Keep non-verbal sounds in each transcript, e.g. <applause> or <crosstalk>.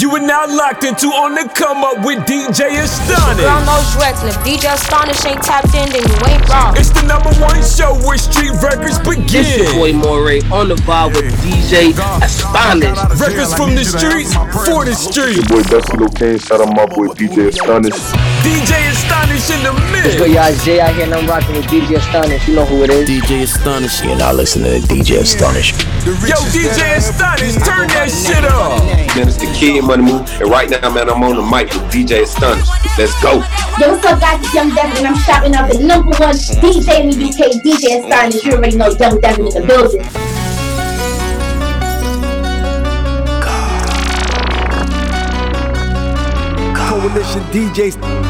You are now locked into On the Come Up with DJ Astonish. Girl knows Drex, and if DJ Astonish ain't tapped in, then you ain't wrong. It's the number one show where street records begin. It's your boy Moray on the bar with DJ Astonish. Records from the streets for the streets. Boy, Dusty Lil Kane, shout out my boy DJ Astonish. DJ Astonish in the mix. Yo, y'all, Jay out here and I'm rocking with DJ Astonish. You know who it is. DJ Astonish. You're not listening to DJ Astonish. Yo, DJ Astonish, turn that shit up. Man, it's the Kid Money Move, and right now, man, I'm on the mic with DJ Astonish. Let's go. Yo, what's up, guys? It's Young Devin, and I'm shouting out the number one DJ in the UK, DJ Astonish. You already know Young Devin in the building. Coalition DJs.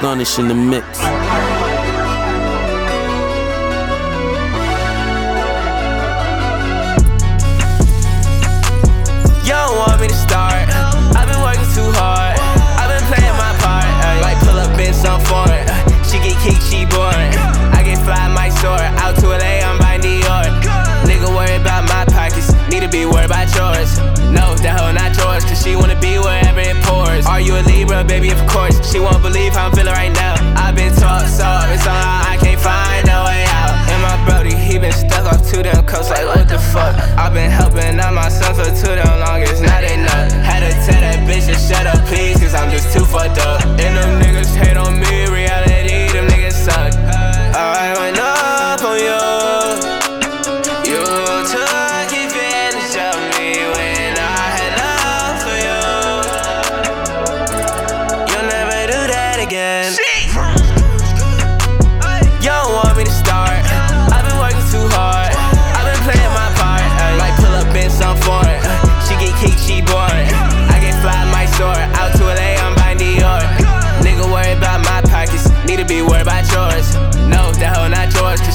DJ Astonish in the mix. You don't want me to start. I've been working too hard. I've been playing my part. Like pull up in some foreign. She get kicked, she boring. I get fly my soar. Out Need to be worried about yours. No, that hoe not yours. Cause she wanna be wherever it pours. Are you a Libra, baby? Of course. She won't believe how I'm feeling right now. I've been taught so. It's somehow I can't find a way out. And my brody, he been stuck off to them coasts. Like, what the fuck? I've been helping out my son for too damn long. It's not enough. Had to tell that bitch to shut up, please. Cause I'm just too fucked up. And them niggas hate on me. Reality, them niggas suck. I went up on. You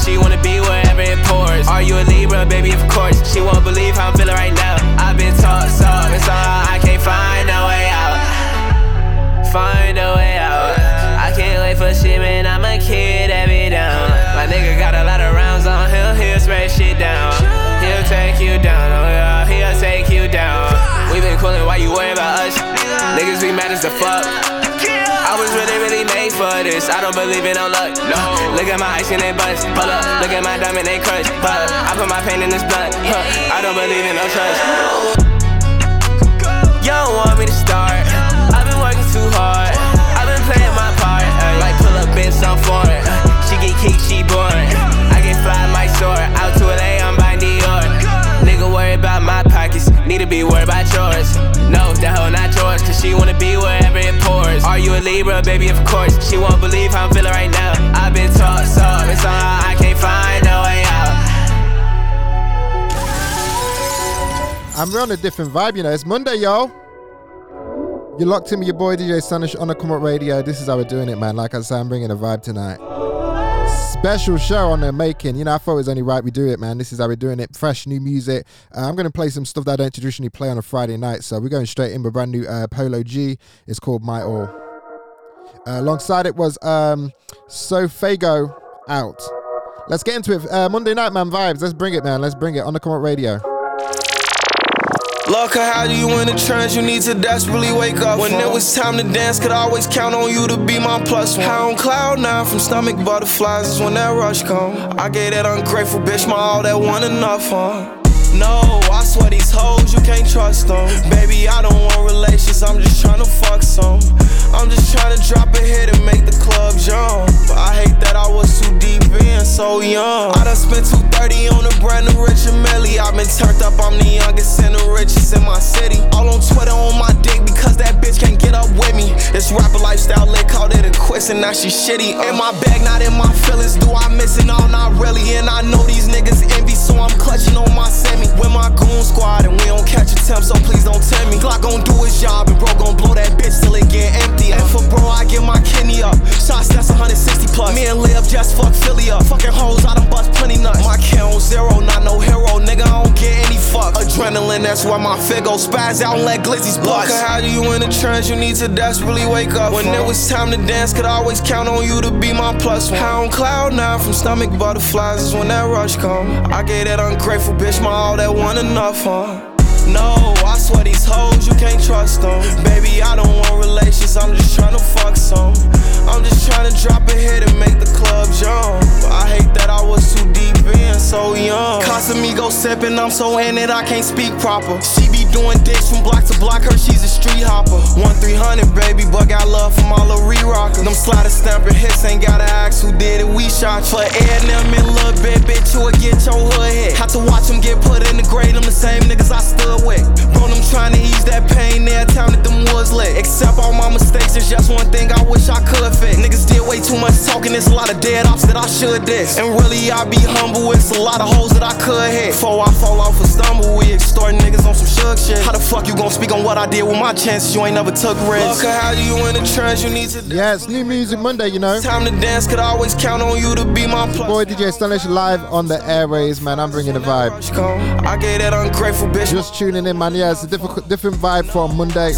she wanna be wherever it pours. Are you a Libra, baby? Of course. She won't believe how I'm feeling right now. I've been taught so. It's somehow I can't find a way out. Find a way out. I can't wait for shit, man. I'm a kid, every down. My nigga got a lot of rounds on him. He'll spray shit down. He'll take you down. Oh yeah, he'll take you down. We been coolin', why you worry about us? Niggas be mad as the fuck. I was really, really made for this. I don't believe in no luck. No. Look at my ice and they bust. Pull up. Look at my diamond, they crush. But I put my pain in this blunt. Huh. I don't believe in no trust. You don't want me to start. I've been working too hard. I've been playing my part. uh, like pull up in some foreign. Uh, she get kicked, she boring. I get fly my sword. Out to LA, I'm by. Worry about my pockets. Need to be worried about yours. No, that hoe not yours. Cause she wanna be wherever it pours. Are you a Libra, baby? Of course. She won't believe how I'm feeling right now. I've been taught so. Somehow I can't find way out. I'm on a different vibe, you know. It's Monday, y'all. You're locked in with your boy DJ Astonish on the Come Up Radio. This is how we're doing it, man. Like I said, I'm bringing a vibe tonight. Special show on the making. You know, I thought it was only right we do it, man. This is how we're doing it. Fresh new music. Uh, I'm going to play some stuff that I don't traditionally play on a Friday night. So we're going straight in with brand new uh, Polo G. It's called My All. Uh, alongside it was um, Sofago out. Let's get into it. Uh, Monday night, man. Vibes. Let's bring it, man. Let's bring it on the Up Radio. Look, how do you in the trance? You need to desperately wake up. When it was time to dance, could always count on you to be my plus one. High on cloud nine from stomach butterflies is when that rush come. I gave that ungrateful bitch my all that one enough, huh? No, I swear these hoes, you can't trust them. Baby, I don't want relations, I'm just trying to fuck some. I'm just trying to drop a hit and make the club jump. But I hate that I was too deep in, so young. I done spent 230 on a brand new Rich and Millie. I've been turned up, I'm the youngest and the richest in my city. All on Twitter on my dick because that bitch can't get up with me. This rapper lifestyle they called it a quiz, and now she shitty. In my bag, not in my feelings. Do I miss it? No, not really. And I know these niggas envy, so I'm clutching on my semi. With my goon squad, and we don't catch attempt, so please don't tempt me. Glock gon' do his job, and bro gon' blow that bitch till it get empty. And for bro, I get my kidney up. Shots that's 160 plus. Me and Liv just fuck Philly up. Fucking hoes, I done bust plenty nuts. My count zero, not no hero, nigga. I don't get any fuck. Adrenaline, that's why my figure spaz out and let glizzies bust. Look how you in a trance, you need to desperately wake up. When it was time to dance, could always count on you to be my plus one. On cloud nine from stomach butterflies is when that rush come. I gave that ungrateful bitch my all that one enough, huh? No, I swear these hoes, you can't trust them. Baby, I don't want relations, I'm just tryna fuck some. I'm just tryna drop a hit and make the club jump. I hate that I was too deep in, so young. Casamigo sipping, I'm so in it, I can't speak proper. She be doing dicks from block to block, her she's a street hopper. One 300, baby, but got love from all the re-rockers. Them slider stamper hits, ain't gotta ask who did it, we shot for A&M little bit, bitch, you would get your hood hit. Had to watch them get put in the grave, them the same niggas I stood with. Bro, I'm trying ease that pain. Town that them was lit. Except all my mistakes, there's just one thing I wish I could fix. Niggas did way too much talking, there's a lot of dead ops that I should diss. And really, I be humble, it's a lot of hoes that I could hit. Before I fall off a stumble, we extort niggas on some shook shit. How the fuck you gon' speak on what I did with my chances? You ain't never took risks. Look at how you in the trance, you need to. Yeah, it's New Music Monday, you know. Time to dance, could always count on you to be my plus. Boy, DJ Astonish live on the airways, man. I'm bringing the vibe. I gave that ungrateful bitch. Just tuning in, man. Yeah, it's a different, different vibe from Monday.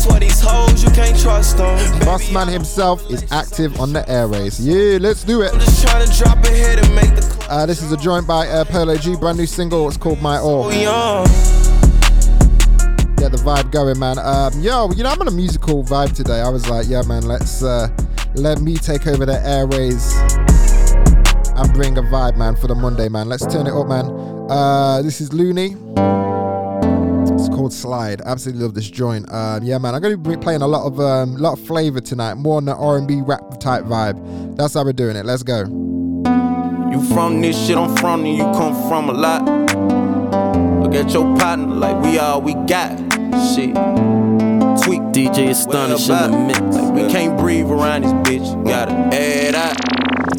Hoes, you can't trust them. Boss man himself is active on the airways. Yeah, let's do it. I'm just trying to drop a hit and make the Uh, this is a joint by uh, Polo G, brand new single. It's called My All. Get the vibe going, man. Um, yo, you know I'm on a musical vibe today. I was like, yeah, man, let's uh, let me take over the airways and bring a vibe, man, for the Monday, man. Let's turn it up, man. Uh, this is Looney. It's called Slide. Absolutely love this joint. Um, yeah, man, I'm gonna be playing a lot of um, lot of flavor tonight, more on the R&B rap type vibe. That's how we're doing it. Let's go. You from this shit, I'm from, and you come from a lot. Look at your partner like we all we got. Shit. Tweak DJ Astonish in the mix. Like we can't breathe around this bitch. Gotta add out.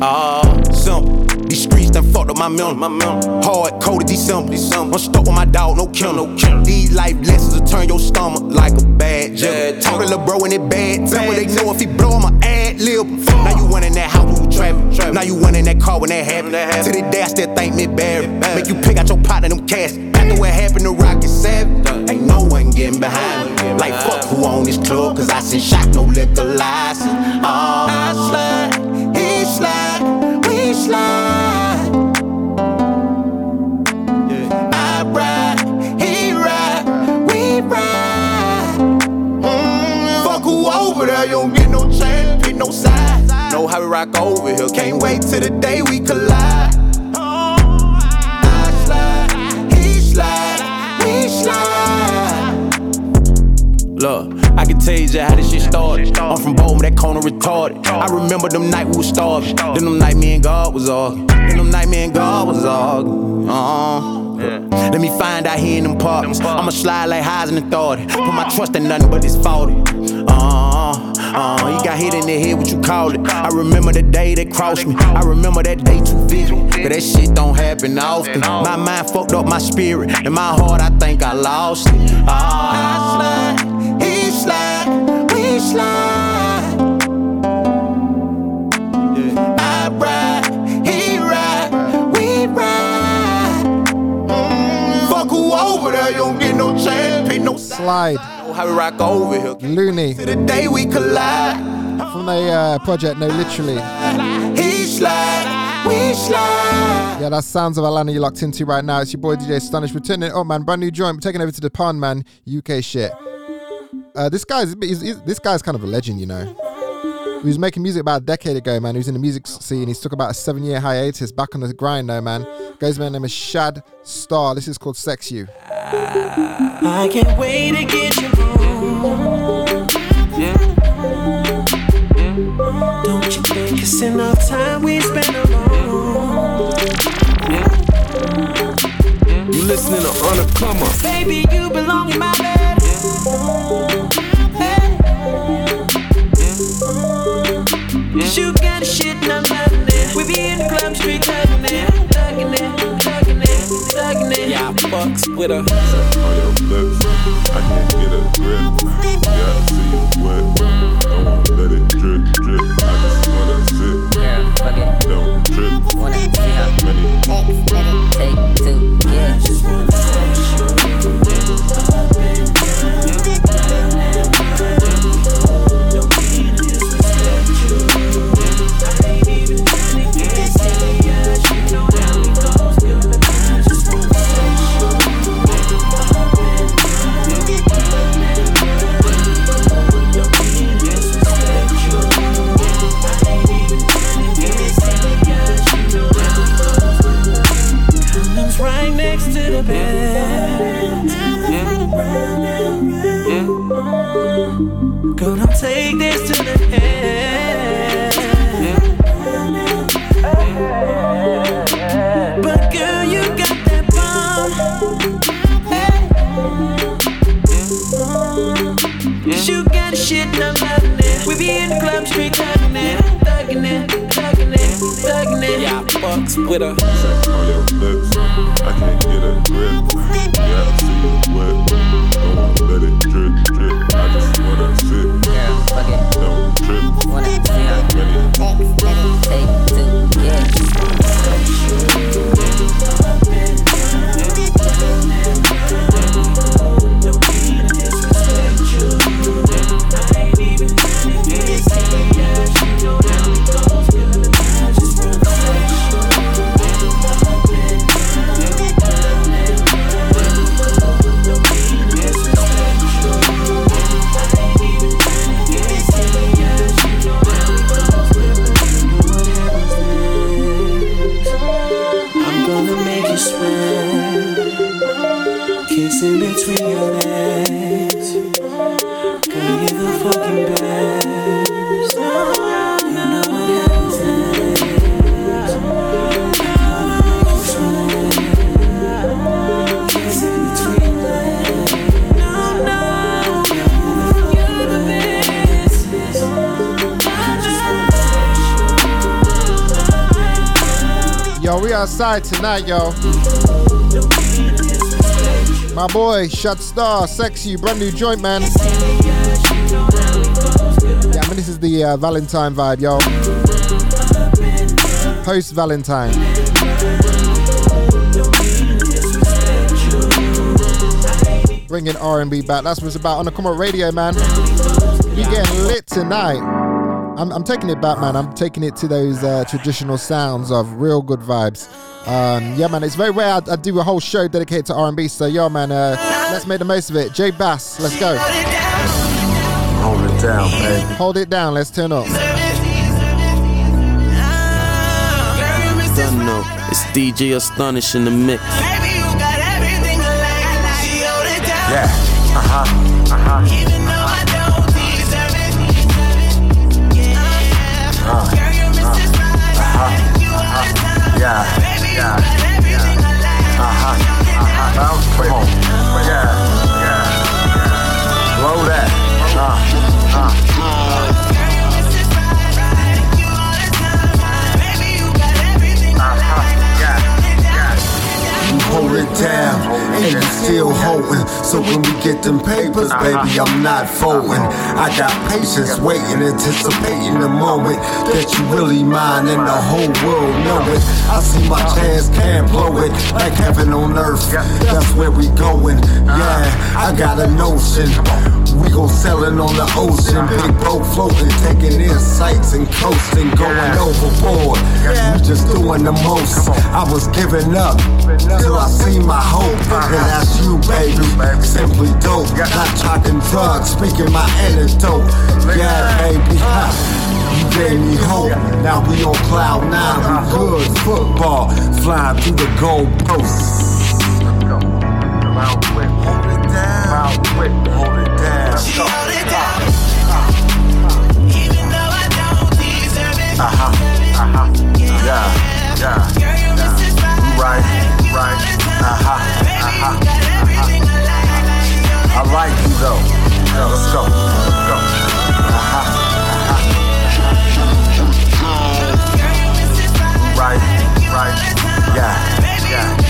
Oh, simple. These streets done fucked up my. My mental. Hard coded December. December. I'm stuck with my dog, no kennel. These life lessons will turn your stomach like a bad juggle. Talk to little bro in it bad. Tell me they know if he blow, I'ma ad lib. Now you in that house, we trapping. Now you in that car when that happened. To this day, I still think me bad. Make you pick out your pot and them cash. After what happened to Rocket Seven, ain't no one getting behind me. Like fuck who own this club, cause I seen shot no liquor license. Oh, I slide, he slide, we slide. Rock over here, can't wait till the day we collide. I slide, he slide, we slide. Look, I can tell you just how this shit started. I'm from Bowman, that corner retarded. I remember them night we was starving. Then them night me and God was arguing. Then them night me and God was arguing. Uh-uh. Let me find out here in them parks. I'ma slide like highs in authority. Put my trust in nothing but this faulty. Uh, uh, you got hit in the head, what you call it? I remember the day they crossed me. I remember that day too vivid. But that shit don't happen often. My mind fucked up my spirit. In my heart, I think I lost it. Uh, I slide, he slide, we slide. I ride, he ride, we ride. Fuck who over there, you don't get no chance, pick no Slide. Know how we rock over here. Looney. To the day we collide. From the uh, project, no, literally. He slide, we slide. Yeah, that's Sounds of Atlanta you're locked into right now. It's your boy DJ Astonish. We're turning it up, man. Brand new joint. We're taking over to the pond, man. UK shit. Uh, this guy's he's, he's, this guy's kind of a legend, you know. He was making music about a decade ago, man. He was in the music scene. He's took about a seven year hiatus. Back on the grind, though, man. Goes by the name of Shad Star. This is called Sex You. I can't wait to get you Don't you think it's enough time we spend alone? You listening to On the Come Baby, you belong in my bed. You with her. on your lips. I can't get a grip. Yeah, I see you wet. Don't wanna let it drip, drip. I just wanna sip. Girl, fuck it. Don't trip. Wanna see how Many next minute take two, with her. Tonight, yo. My boy, Shut Star, Sexy, brand new joint, man. Yeah, I mean, this is the uh, Valentine vibe, yo. Post Valentine. Bringing R&B back. That's what it's about on the Come On Radio, man. We getting lit tonight. I'm, I'm taking it back, man. I'm taking it to those uh, traditional sounds of real good vibes. Um, yeah, man. It's very rare I, I do a whole show dedicated to R&B. So, yo, man, uh, let's make the most of it. J Bass, let's go. Hold it down, baby. Hold it down. Let's turn up. Done know. It's DJ Astonish in the mix. Yeah. Uh huh. Uh huh. Yeah. Yeah. Uh-huh. Come on. Yeah. Yeah. That. Uh. Uh. So when we get them papers, baby, I'm not folding. I got patience waiting, anticipating the moment that you really mine and the whole world know it. I see my chance, can't blow it like heaven on earth. That's where we going. Yeah, I got a notion. We gon' sailin' on the ocean, big boat floating, taking insights and coasting, going overboard. We just doing the most. I was giving up till I see my hope, and that's you, baby. Simply dope, Yeah. Not talking drugs, speaking my antidote. Yeah, baby. Ha. You gave me hope. Now we on cloud nine. We good football, flying through the gold posts. Hold it down. Hold it down. Hold it down. Uh-huh. Uh-huh. Yeah. Yeah. You right. Right. Uh-huh. Uh-huh. Uh-huh. I like you though. Yeah, let's go. Let's go. Uh-huh. Uh-huh. Right. Right. Yeah. Yeah.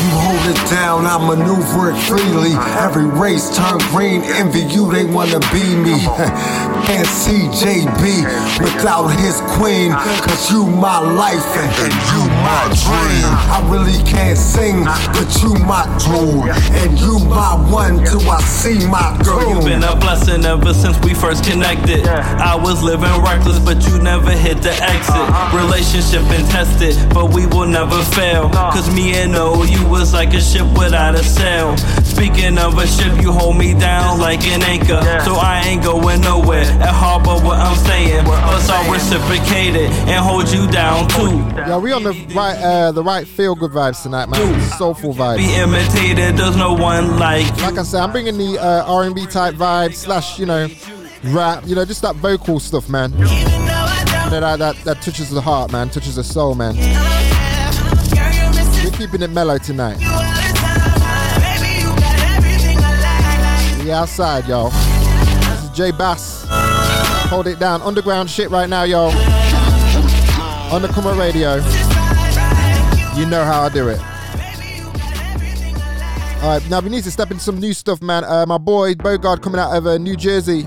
You hold it down, I maneuver it freely. Every race turn green, envy you, they wanna be me. <laughs> Can't see JB without his queen, cause you my life and, and you my dream. I really can't sing, but you my tune, and you my one till I see my Girl, you've been a blessing ever since we first connected. I was living reckless, but you never hit the exit. Uh-huh. Relationship been tested, but we will never fail. Cause me and O, you was like a ship without a sail. Speaking of a ship, you hold me down like an anchor. So I ain't going nowhere. At harbor, what I'm saying. Plus, I'll reciprocate it and hold you down too. Yeah, we on the right, uh, the right feel good vibes tonight, man. Soulful vibes. Be imitated, there's no one like Like I said, I'm bringing the uh, R&B type vibe slash, you know, rap. You know, just that vocal stuff, man. You know that that, that touches the heart, man. Touches the soul, man. We're keeping it mellow tonight. Outside, y'all. This is J Bass. Hold it down. Underground shit right now, y'all. Come Radio. You know how I do it. All right, now we need to step into some new stuff, man. Uh, my boy Bogard coming out of uh, New Jersey.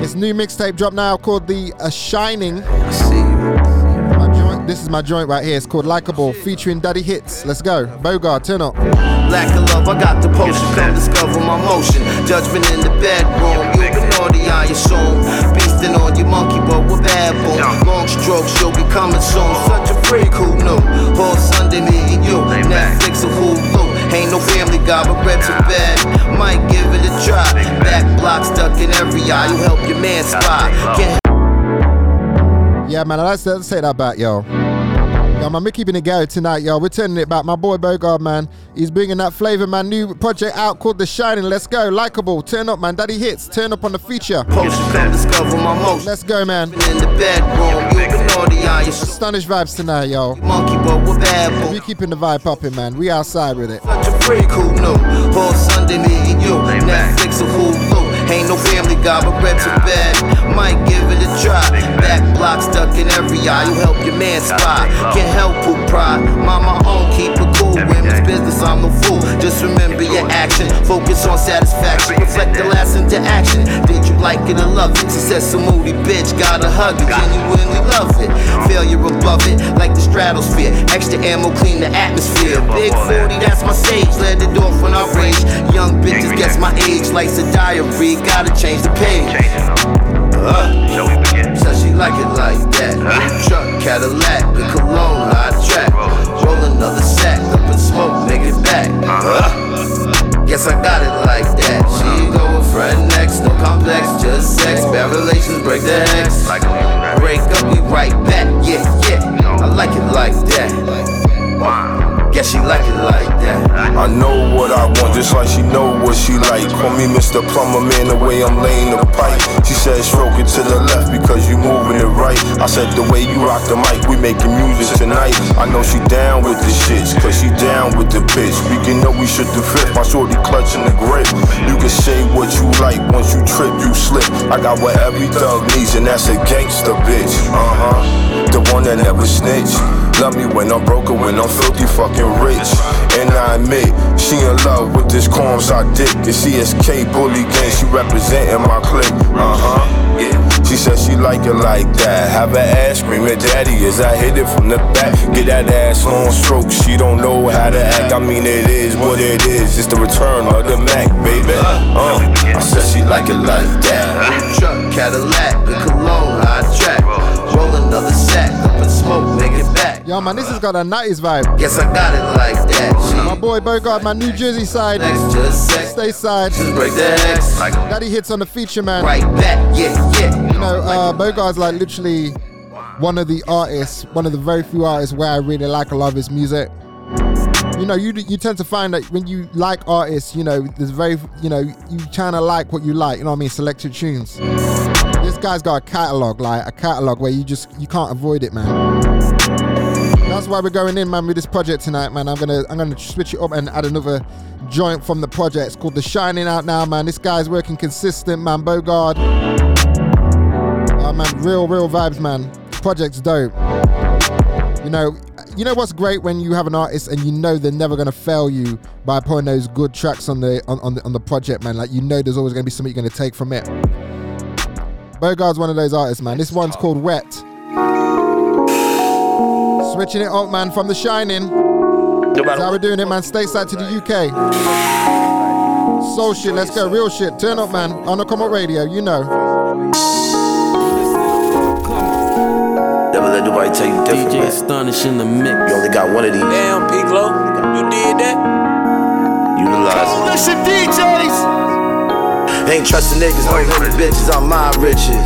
His new mixtape dropped now called The uh, Shining. My joint, this is my joint right here. It's called Likeable, featuring Daddy Hits. Let's go. Bogard, turn up. Lack of love, I got the potion. Come discover my motion. Judgment in the bedroom. You can naughty, I assume. Beasting on your monkey, but with bad boom. Long strokes, you'll be coming soon. Such a freak who knew. Whole Sunday, me and you. Netflix or Hulu. Ain't no family guy, but rent to bed. Might give it a try. Back block stuck in every eye. You help your man spot. Can't Yeah, man, let's, let's say that back, yo. Yo, man, we're keeping it going tonight, yo. We're turning it back. My boy Bogard, man, he's bringing that flavor, man. New project out called The Shining. Let's go. Likeable. Turn up, man. Daddy hits. Turn up on the feature. Potion, come discover my motion. Let's go, man. In the bedroom, you can naughty, I assume. Astonish vibes tonight, yo. Monkey, but with bad boom. We keeping the vibe popping, man. We outside with it. A. Ain't no family guy, but rent to bed. Might give it a try. Back block stuck in every eye. You help your man spot. Can't help who pride. Mind my own, keep it cool. Women's business, I'm no fool. Just remember your action. Focus on satisfaction. Reflect the last interaction. Did you like it or love it? Said some moody bitch. Gotta hug it. Genuinely love it. Failure above it, like the stratosphere. Extra ammo, clean the atmosphere. Big 40, that's my stage. Let it off when I rage. Young bitches guess my age. Life's a diary. Gotta change the page. Uh, said she like it like that. New truck, Cadillac, the cologne, I track. Roll another sack, up and smoke, make it back. Uh, guess I got it like that. She go with friend next, no complex, just sex. Bad relations break the hex. Break up, we right back. Yeah, yeah, I like it like that. Guess she like it like that. I know what I want, just like she know what she like. Call me Mr. Plumber, man, the way I'm laying the pipe. She said stroke it to the left because you moving it right. I said the way you rock the mic, we making music tonight. I know she down with the shits, cause she down with the bitch. We can know we should the fifth, my shorty clutching the grip. You can say what you like, once you trip, you slip. I got what every thug needs, and that's a gangster bitch. Uh huh. The one that never snitch. Love me when I'm broke or when I'm filthy fucking rich. And I admit, she in love with this corns I dick. The CSK bully gang, she representing my clique. Uh huh. Yeah. She said she like it like that. Have her ass screaming, Daddy, as I hit it from the back. Get that ass on stroke. She don't know how to act. I mean, it is what it is. It's the return of the Mac, baby. Uh, I said she like it like that. Truck, Cadillac, the cologne, I track. Roll another sack, Yo, man, this has got a 90s vibe. Guess I got it like that. My boy Bogard, my New Jersey side. next, just sex. Stay side. Break the hex. Daddy hits on the feature, man. Right back, yeah, yeah. You know, uh, Bogard's like literally one of the artists, one of the very few artists where I really like a lot of his music. You know, you you tend to find that when you like artists, you know, there's very, you know, you kind of like what you like. You know what I mean? Selected tunes. This guy's got a catalog, like a catalog where you just you can't avoid it, man. That's why we're going in, man, with this project tonight, man. I'm gonna I'm gonna switch it up and add another joint from the project. It's called The Shining out now, man. This guy's working consistent, man. Bogard. Oh man, real, real vibes, man. Project's dope. You know, you know what's great when you have an artist and you know they're never gonna fail you by putting those good tracks on the on, on the on the project, man. Like you know there's always gonna be something you're gonna take from it. Bogard's one of those artists, man. This one's called Wet. Switching it up, man, from The Shining. That's how we're doing it, man. Stateside to the UK. Soul shit, let's go. Real shit. Turn up, man. On the Come Up Radio, you know. Never let nobody tell you different. DJ man. Astonish in the mix. You only got one of these. Damn, Piccolo, you did that? Utilize it. Listen, DJs. Ain't trusting niggas, no little bitches, I'm my riches.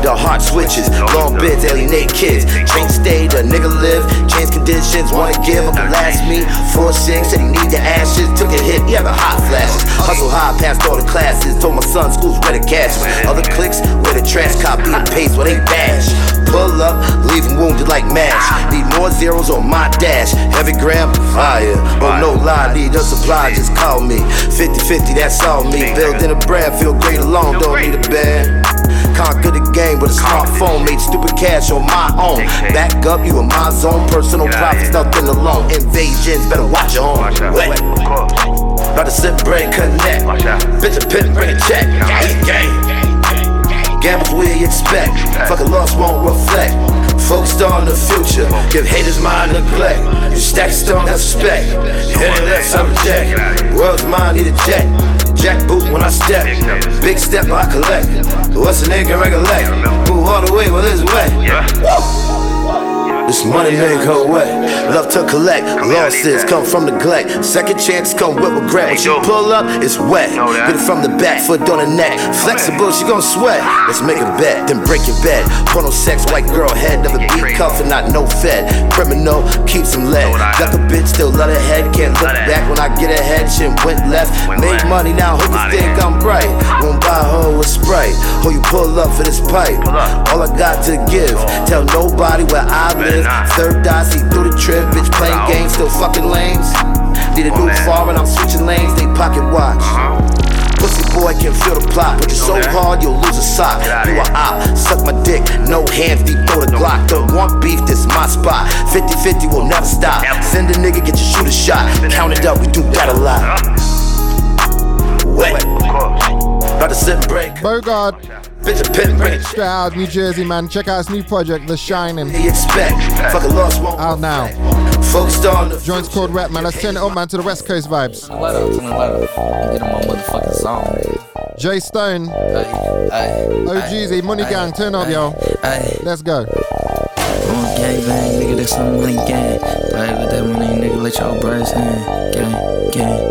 The heart switches, long bids alienate kids. Train stay, the nigga live, change conditions, wanna give and last me. 4-6, said he need the ashes, took a hit, he having hot flashes. Hustle high, passed all the classes, told my son school's where the cash. Other clicks, where the trash copy and paste, where they bash. Pull up, leave 'em wounded like mash. Need more zeros on my dash. Heavy gram, fire. Oh, no lie, need a supply, just call me. 50 50, that's all me. Building a brand, feel great alone, don't need a band. conquer the game with a smartphone. Made stupid cash on my own. Back up, you in my zone. Personal profits, nothing alone. Invasions, better watch your own. Wet. About to sip, break, connect. Bitch, a pit, bring a check. Gang, gang. Gambles we expect. Fuck a loss won't reflect. Focused on the future. Give haters my neglect. You stack stone, that's respect. Hit it, let's reject. World's mine, need a jet. Jack boot when I step. Big step, I collect. What's a nigga recollect? Move all the way while it's wet. Woo! This money ain't go away. Love to collect. Losses come from neglect. Second chance come with regret. When she pull up, it's wet. Get it from the back, foot on the neck. Flexible, she gon' sweat. Let's make a bet, then break your bed. Porno sex, white girl head, never beat cuff and not no fed. Criminal, keeps him led. Got the bitch, still love her head. Can't look back when I get ahead. Shit went left. Made money now, hope you think I'm bright. Won't buy her with Sprite. Who you pull up for this pipe? All I got to give. Tell nobody where I live. Third eye, see through the trip. Bitch playing games, still fucking lanes. Need a new foreign, I'm switching lanes. They pocket watch. Pussy boy can feel the plot, but you're so hard you'll lose a sock. You a op, suck my dick, no hands deep, throw the Glock. Don't want beef, this is my spot. 50-50 will never stop. Send a nigga, get your shooter shot. Count it up, we do that a lot. Wet. About to sit and break. Bogard. Bitch, a pin break. Straight out of New Jersey, man. Check out his new project, The Shining. expect. Fuck a lost won't Out now. Focused on the Joint's called Rap, man. Let's turn it up, man, to the West Coast vibes. Let up, let Get him on motherfucking song. Jay Stone. Hey, OGZ, Money Gang, turn up, yo. Let's go. On gang bang, nigga, that's some money gang. Play with that money, nigga, let your brains hang. Gang, gang,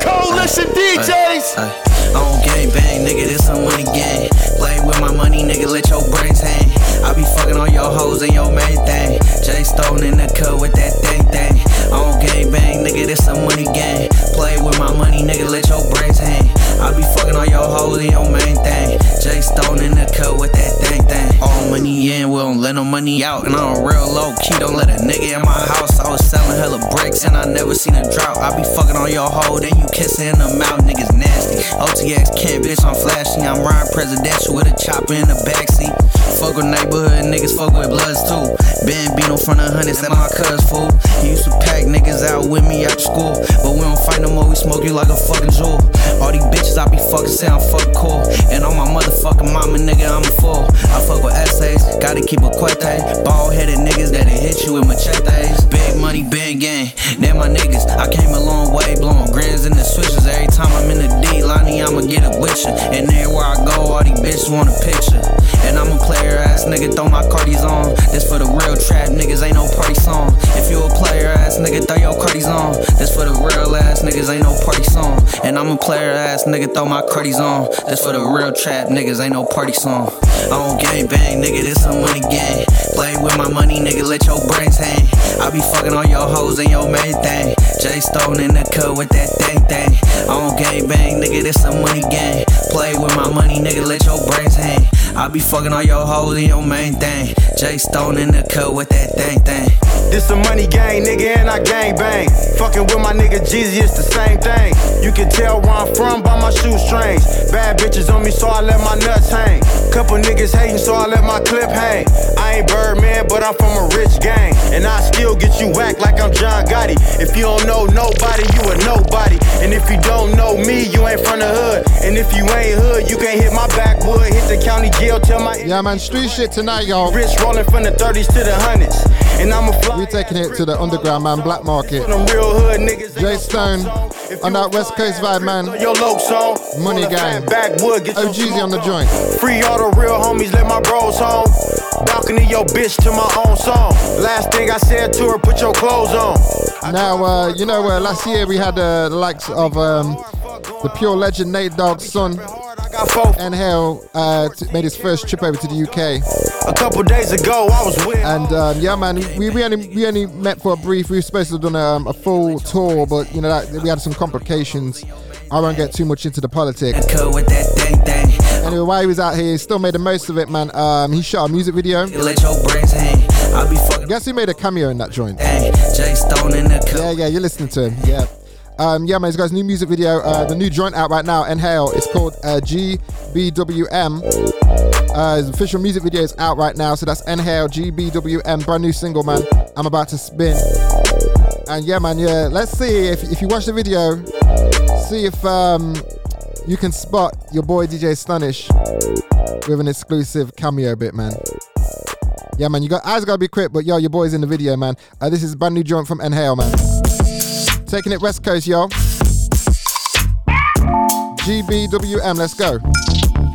Coalition DJs. ay. On gang bang, nigga, this some money gang. Play with my money, nigga, let your brains hang. I be fucking on your hoes and your main thing. Jay Stone in the cut with that thing thing. On gang bang, nigga, this a money game. Play with my money, nigga, let your brains hang. I be fucking on your hoes and your main thing. Jay Stone in the cut with that thing thing. All money in, we don't let no money out. And I'm real low key, don't let a nigga in my house. I was selling hella bricks and I never seen a drought. I be fucking on your hoe, then you kissing in the mouth, niggas nasty. OTX can't, bitch, I'm flashy. I'm riding presidential with a chopper in the backseat. Fuck with neighborhood niggas, fuck with bloods too. Ben beat in front of hundreds at my cuz fool. He used to pack niggas out with me after school. But we don't fight no more, we smoke you like a fucking jewel. All these bitches I be fucking say I'm fucking cool. And on my motherfucking mama, nigga, I'm a fool. I fuck with essays, gotta keep a quete. Bald headed niggas that'll hit you with machetes. Big money, big gang. They're my niggas. I came a long way, blowing grins in the switches. Every time I'm in the D, Lonnie, I'ma get a with. And everywhere I go, all these bitches want a picture. And I'm a player ass nigga, throw my cardies on. This for the real trap niggas, ain't no party song. If you a player ass nigga, throw your cardies on. This for the real ass niggas, ain't no party song. And I'm a player ass nigga, throw my cardies on. This for the real trap niggas, ain't no party song. I don't gang bang, nigga, this some money game. Play with my money, nigga, let your brains hang. I be fucking on your hoes and your main thing. Jay Stone in the cut with that thing thing. I don't gang bang, nigga, this some money game. Play with my money, nigga, let your brains hang. I be fucking on your hoes and your main thing. Jay Stone in the cut with that thing thing. This a money gang, nigga, and I gang bang. Fucking with my nigga Jeezy, it's the same thing. You can tell where I'm from by my shoestrings. Bad bitches on me, so I let my nuts hang. Couple niggas hating, so I let my clip hang. Ain't Birdman, but I'm from a rich gang. And I still get you whacked like I'm John Gotti. If you don't know nobody, you a nobody. And if you don't know me, you ain't from the hood. And if you ain't hood, you can't hit my backwood. Hit the county jail, tell my Yeah, man, street shit tonight, y'all. Rich rolling from the 30s to the hundreds. And I'm a fly. We taking it to the underground, man, black market. Real hood niggas. Jay Stone on that West Coast vibe, man. Your low song. Money gang. Backwood, get your OGZ on the joint. Free all the real homies, let my bros home. Balcony your bitch to my own song. Last thing I said to her, put your clothes on. Now, uh, you know, uh, last year we had uh, the likes of um, the pure legend Nate Dogg's son, Inhale, uh, t- made his first trip over to the UK. A couple days ago, I was with. And um, yeah, man, we, we only we only met for a brief. We were supposed to have done um, a full tour, but you know that we had some complications. I won't get too much into the politics. Anyway, while he was out here, he still made the most of it, man. Um, he shot a music video. Let your brains hang. I be fucking Guess he made a cameo in that joint? Jay Stone in the cut. Yeah, yeah, you're listening to him. Yeah. Um, yeah, man, he's got his new music video, uh, the new joint out right now, Inhale. It's called uh, GBWM. Uh, his official music video is out right now, so that's Inhale GBWM, brand new single, man. I'm about to spin. And yeah, man, yeah, let's see if, if you watch the video, see if um, you can spot your boy DJ Astonish with an exclusive cameo bit, man. Yeah, man, you got eyes gotta be quick, but yo, your boy's in the video, man. Uh, this is a brand new joint from Inhale, man. Taking it West Coast, yo. GBWM, let's go.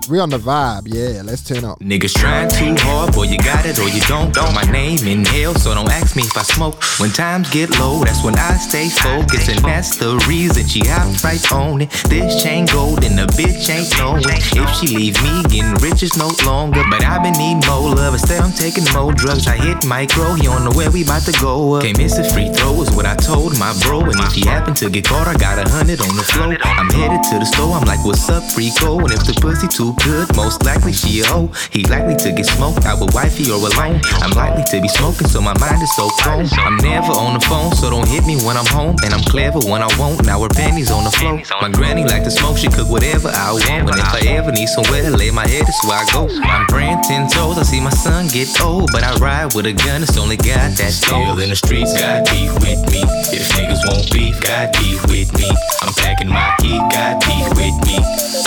We on the vibe, yeah. Let's turn up. Niggas trying too hard, boy, you got it or you don't. Don't my name in hell, so don't ask me if I smoke. When times get low, that's when I stay focused, and that's the reason she hopped right on it. This chain gold and the bitch ain't knowing if she leave me getting rich is no longer. But i been needing more love, instead I'm taking more drugs. I hit micro, he don't know where we about to go. Up. Can't miss a free throw is what I told my bro, and if he happen to get caught, I got a hundred on the floor. I'm headed to the store, I'm like, what's up, Rico? And if the pussy too good, most likely she a hoe. He likely to get smoked out with wifey or alone. I'm likely to be smoking, so my mind is so prone. I'm never on the phone, so don't hit me when I'm home. And I'm clever when I won't. Now her panties on the floor. My granny like to smoke, she cook whatever I want. And if I ever need somewhere to lay my head, that's where I go. I'm praying ten toes, I see my son get old, but I ride with a gun. It's only God that's still in the streets. God be with me. If niggas won't beef, God be with me. I'm packing my heat, God be with me.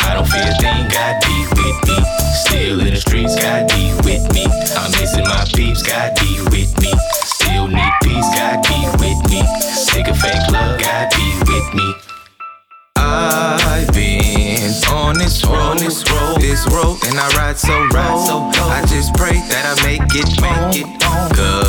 I don't fear a thing, God be with me. Still in the streets, God be with me. I'm missing my peeps, God be with me. Still need peace, God be with me. Sick of fake love, God be with me. I've been on this road, this road, this road, and I ride so ride so I just pray that I make it, make it Cause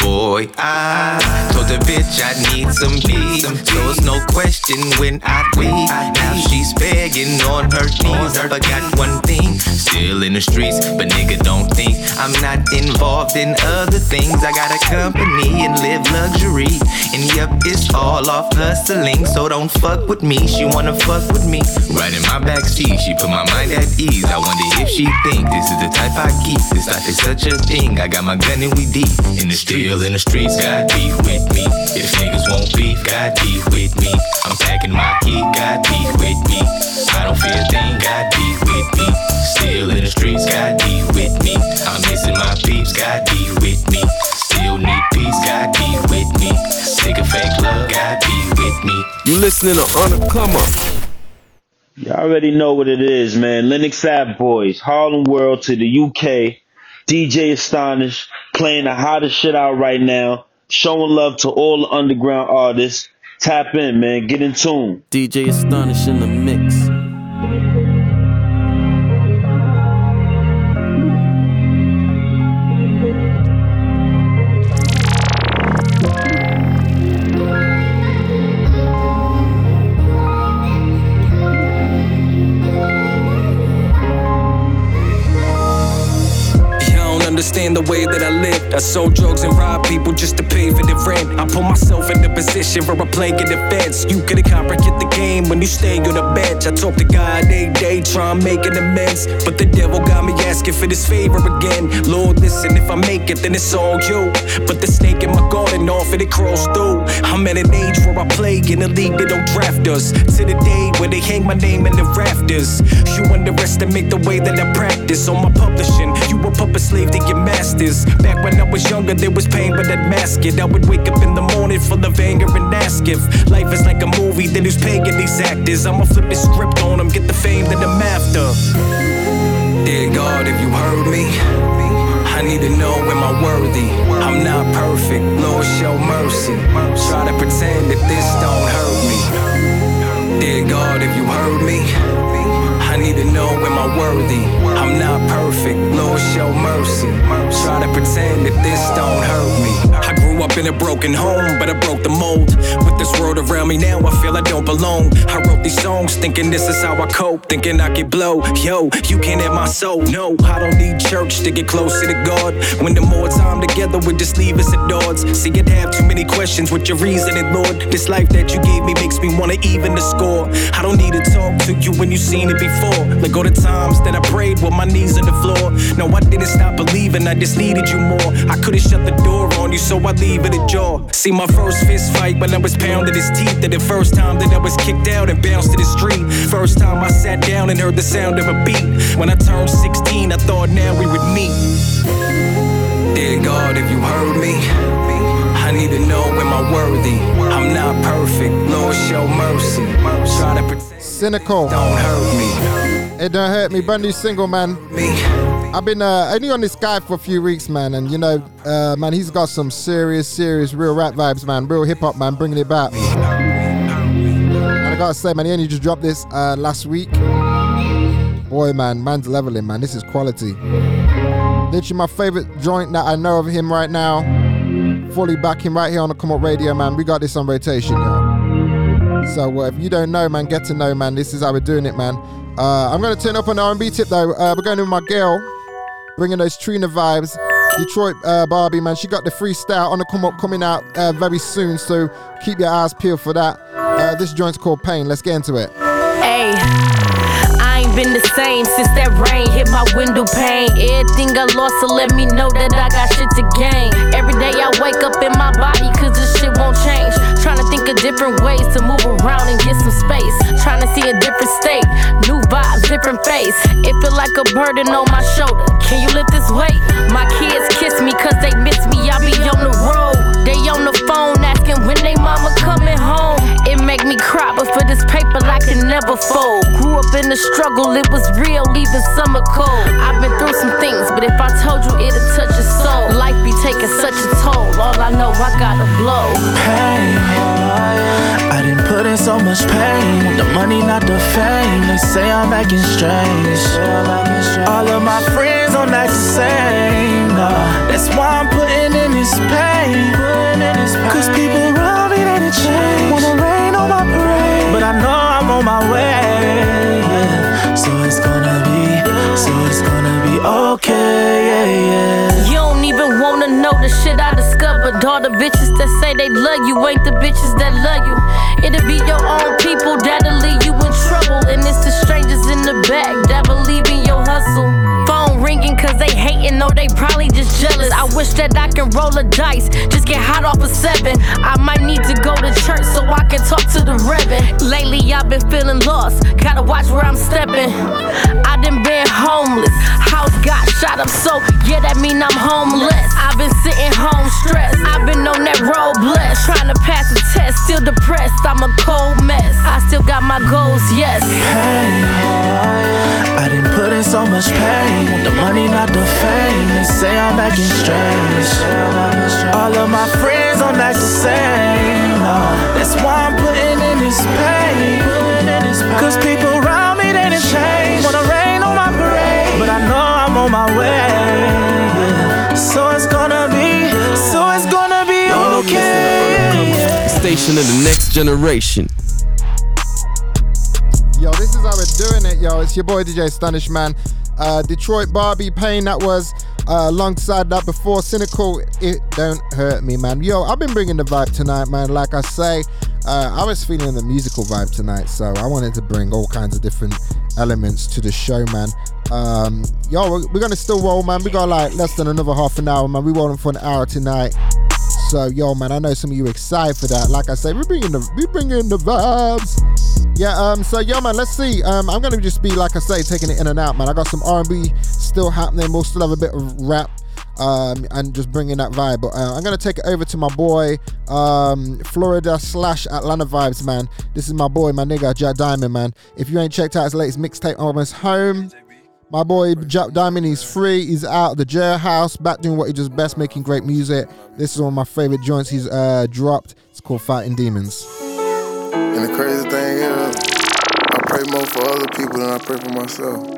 boy, I told the bitch I need some beat, so it's no question when I leave. Now she's begging on her knees. I forgot one thing, still in the streets, but nigga don't think I'm not involved in other things. I got a company and live luxury, and yep, it's all off hustling. So don't fuck with me. She wanna fuck with me. Right in my backseat, she put my mind at ease. I wonder if she think this is the type I keep. This life is such a thing. I got my gun and we deep in the still in the streets. God be with me. If niggas won't beef, God be with me. I'm packing my heat. God be with me. I don't fear a thing. God be with me. Still in the streets. God be with me. I'm missing my peeps. God be with me. Still need peace. God be with me. Sick of fake love. God be with me. You listening to On the Come You already know what it is, man. Linux Fat Boys, Harlem World to the UK. DJ Astonish playing the hottest shit out right now. Showing love to all the underground artists. Tap in, man. Get in tune. DJ Astonish in the mix. I sold drugs and robbed people just to pay for the rent. I put myself in the position where I play in the. You couldn't comprehend the game when you stay on the bench. I talk to God every day, try and make amends. But the devil got me asking for this favor again. Lord, listen, if I make it, then it's all you. But the snake in my garden off and it crawls through. I'm at an age where I play in a league that don't draft us. To the day where they hang my name in the rafters. You underestimate the way that I practice on my publishing. You a puppet slave to your masters. Back when I was younger, there was pain, but I'd mask it. I would wake up in the morning full of anger and ask if life is like a movie, then who's paying these actors? I'ma flip the script on them, get the fame that I'm after. Dear God, if you heard me, I need to know am I worthy? I'm not perfect, Lord, show mercy. Try to pretend that this don't hurt me. Dear God, if you heard me, need to know am I worthy? I'm not perfect, Lord, show mercy. Try to pretend that this don't hurt me. I up in a broken home, but I broke the mold. With this world around me now, I feel I don't belong. I wrote these songs thinking this is how I cope, thinking I could blow. Yo, you can't have my soul. No, I don't need church to get closer to God. When the more time together, we just leave us at odds. See, you'd have too many questions with your reasoning, Lord. This life that you gave me makes me wanna even the score. I don't need to talk to you when you've seen it before. Like all the times that I prayed with my knees on the floor. No, I didn't stop believing I just needed you more. I could've shut the door on you, so I leave it ajar. See my first fist fight when I was pounding his teeth. And the first time that I was kicked out and bounced to the street. First time I sat down and heard the sound of a beat. When I turned 16, I thought now we would meet. Dear God, if you heard me, I need to know am I worthy? I'm not perfect, Lord show mercy. Try to protect Cynical. Don't hurt me. It don't hurt me. New single, man. I've been uh, only on this guy for a few weeks, man, and you know, uh, man, he's got some serious, serious, real rap vibes, man, real hip hop, man, bringing it back. And I gotta say, man, he only just dropped this uh, last week. Boy, man, man's leveling, man. This is quality. Literally my favorite joint that I know of him right now. Fully backing right here on the Come Up Radio, man. We got this on rotation, yo. So uh, if you don't know, man, get to know, man. This is how we're doing it, man. Uh, I'm gonna turn up on the R&B tip though. Uh, we're going with my girl, bringing those Trina vibes. Detroit uh, Barbie, man. She got the freestyle on the come up coming out uh, very soon, so keep your eyes peeled for that. Uh, this joint's called Pain. Let's get into it. Hey, I ain't been the same since that rain hit my window pane. Everything I lost, so let me know that I got shit to gain. Every day I wake up in my body, cause this shit won't change. Trying to think of different ways to move around and get some space. Trying to see a different state, new vibes, different face. It feel like a burden on my shoulder. Can you lift this weight? My kids kiss me cause they miss me. I be on the road. They on the phone asking when they mama coming home. It make me cry, but for this paper I can never fold. Up in the struggle, it was real, even summer cold. I've been through some things, but if I told you it'd touch your soul, life be taking such a toll. All I know, I gotta blow. Pain, I didn't put in so much pain. The money, not the fame. They say I'm acting strange. All of my friends don't act the same. Nah, that's why I'm putting in this pain. Cause people around me, they change. Wanna rain on my parade. But I know I'm on my way. So it's gonna be, so it's gonna be okay. Yeah, yeah. You don't even wanna know the shit I discovered. All the bitches that say they love you ain't the bitches that love you. It'll be your own people that'll leave you in trouble. And it's the strangers in the back that believe in your hustle. Ringing cause they hating, no, they probably just jealous. I wish that I can roll a dice, just get hot off a seven. I might need to go to church so I can talk to the reverend. Lately I've been feeling lost, gotta watch where I'm stepping. I done been homeless, house got shot up, so yeah, that mean I'm homeless. I've been sitting home stressed, I've been on that road blessed, trying to pass a test, still depressed. I'm a cold mess, I still got my goals, yes. Pain, I didn't put in so much pain. The money, not the fame. They say I'm acting strange. All of my friends don't act the same. Nah, that's why I'm putting in this pain. Cause people around me, they done change. Wanna rain on my parade. But I know I'm on my way. So it's gonna be, so it's gonna be okay. Station of the next generation. Yo, this is how we're doing it, yo. It's your boy DJ Astonish, man. Uh, Detroit Barbie Pain, that was uh, alongside that before. Cynical, it don't hurt me, man. Yo, I've been bringing the vibe tonight, man. Like I say, uh, I was feeling the musical vibe tonight, so I wanted to bring all kinds of different elements to the show, man. Um, yo, we're, we're gonna still roll, man. We got like less than another half an hour, man. We rolling for an hour tonight. So, yo, man, I know some of you excited for that. Like I say, we're bringing the we bringing the vibes. Yeah, um, so yo, man, let's see. Um, I'm gonna just be like I say, taking it in and out, man. I got some R&B still happening. We'll still have a bit of rap, um, and just bringing that vibe. But uh, I'm gonna take it over to my boy, um, Florida slash Atlanta vibes, man. This is my boy, my nigga, Jack Diamond, man. If you ain't checked out his latest mixtape, Almost Home. My boy Jack Diamond, he's free. He's out of the jailhouse, back doing what he does best, making great music. This is one of my favorite joints he's uh, dropped. It's called Fighting Demons. And the crazy thing is, I pray more for other people than I pray for myself. <laughs>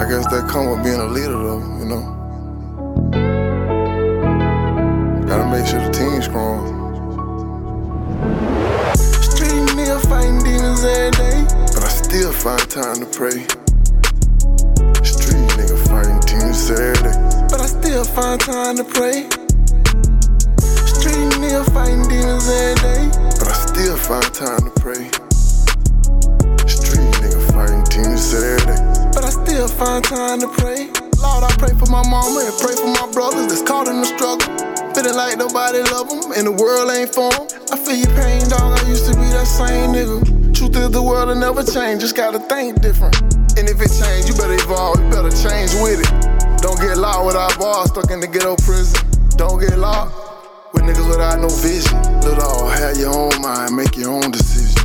I guess that come with being a leader, though, you know. Gotta make sure the team's strong. Fighting demons every day, but I still find time to pray. Street nigga fighting demons every day, but I still find time to pray. Street nigga fighting demons every day, but I still find time to pray. Street nigga fighting demons every day. But I still find time to pray. Lord, I pray for my mama and pray for my brothers that's caught in the struggle. Feeling like nobody love them and the world ain't for 'em. I feel your pain, dog. I used to be that same nigga. Truth is, the world will never change. Just gotta think different. And if it change, you better evolve. You better change with it. Don't get locked without bars, stuck in the ghetto prison. Don't get locked with niggas without no vision. Little all have your own mind, make your own decision.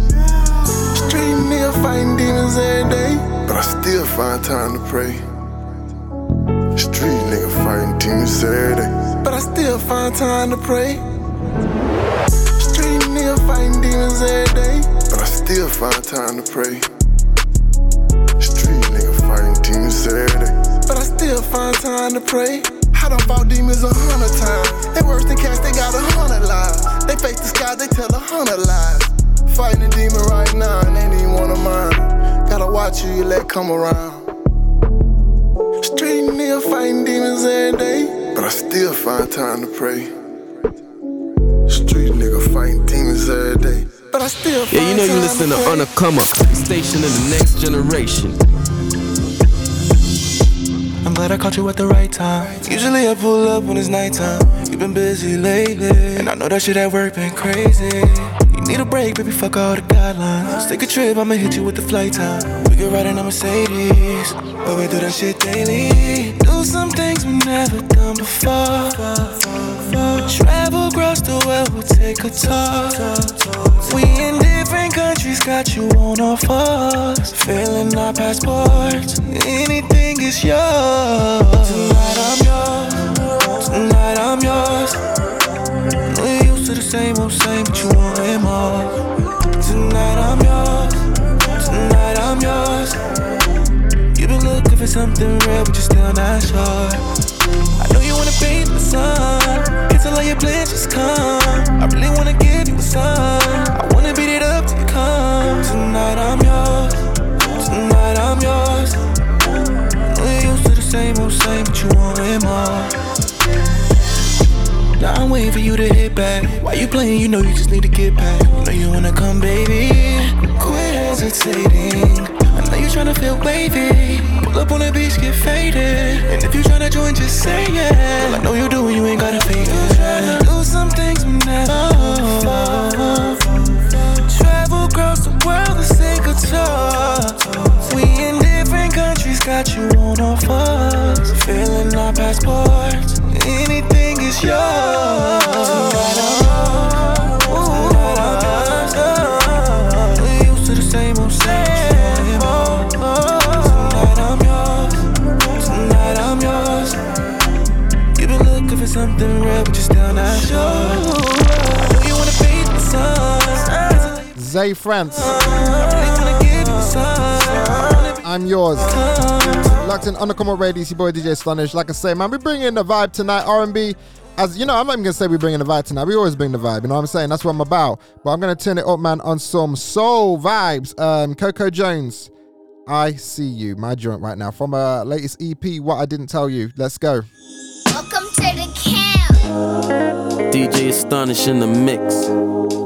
Street nigga fighting demons every day, but I still find time to pray. Street nigga fighting demons every day, but I still find time to pray. Street nigga fighting demons every day, but I still find time to pray. Street nigga fighting demons every day, but I still find time to pray. I done fought demons a hundred times. They worse than cats, they got a hundred lives. They face the sky, they tell a hundred lies. Fighting a demon right now, and ain't even one of mine. Gotta watch who you let come around. Street nigga fighting demons every day, but I still find time to pray. Street nigga fighting demons every day, but I still find Yeah, you know you listen to pray. On a Come Up, station of the next generation. Glad I caught you at the right time. Usually I pull up when it's nighttime. You've been busy lately, and I know that shit at work been crazy. You need a break, baby, fuck all the guidelines. Take a trip, I'ma hit you with the flight time. We can ride in a Mercedes, but we do that shit daily. Do some things we never done before. Travel across the world, we'll take a tour. We in different countries, got you on our fours. Filling our passports, anything is yours. Tonight I'm yours, tonight I'm yours. You used to the same old same, but you want it more. Tonight I'm yours, tonight I'm yours. You've been looking for something real, but you're still not sure. I know you wanna in the sun. It's all your plans just come. I really wanna give you a sign. I wanna beat it up till you come. Tonight I'm yours. Tonight I'm yours. You used to the same old same, but you want it more. Now I'm waiting for you to hit back. Why you playing? You know you just need to get back. You know you wanna come, baby. Quit hesitating. I know you tryna feel wavy. Pull up on the beach, get faded. And if you tryna join, just say it. Girl, I know you do, and you ain't gotta fake it. Tryna do some things we never before. Travel across the world, let's take a tour. We in different countries, got you on our fours. Filling our passports, anything is yours. France. I really wanna give you a sign. I'm yours. Locked in on the Come Up Radio, it's your boy DJ Astonish. Like I say, man, we bring in the vibe tonight, R&B. As you know, I'm not even gonna say we bring in the vibe tonight. We always bring the vibe. You know what I'm saying? That's what I'm about. But I'm gonna turn it up, man, on some soul vibes. Um, Coco Jones, I see you, my joint right now from her latest EP. What I didn't tell you. Let's go. Welcome to the camp. DJ Astonish in the mix.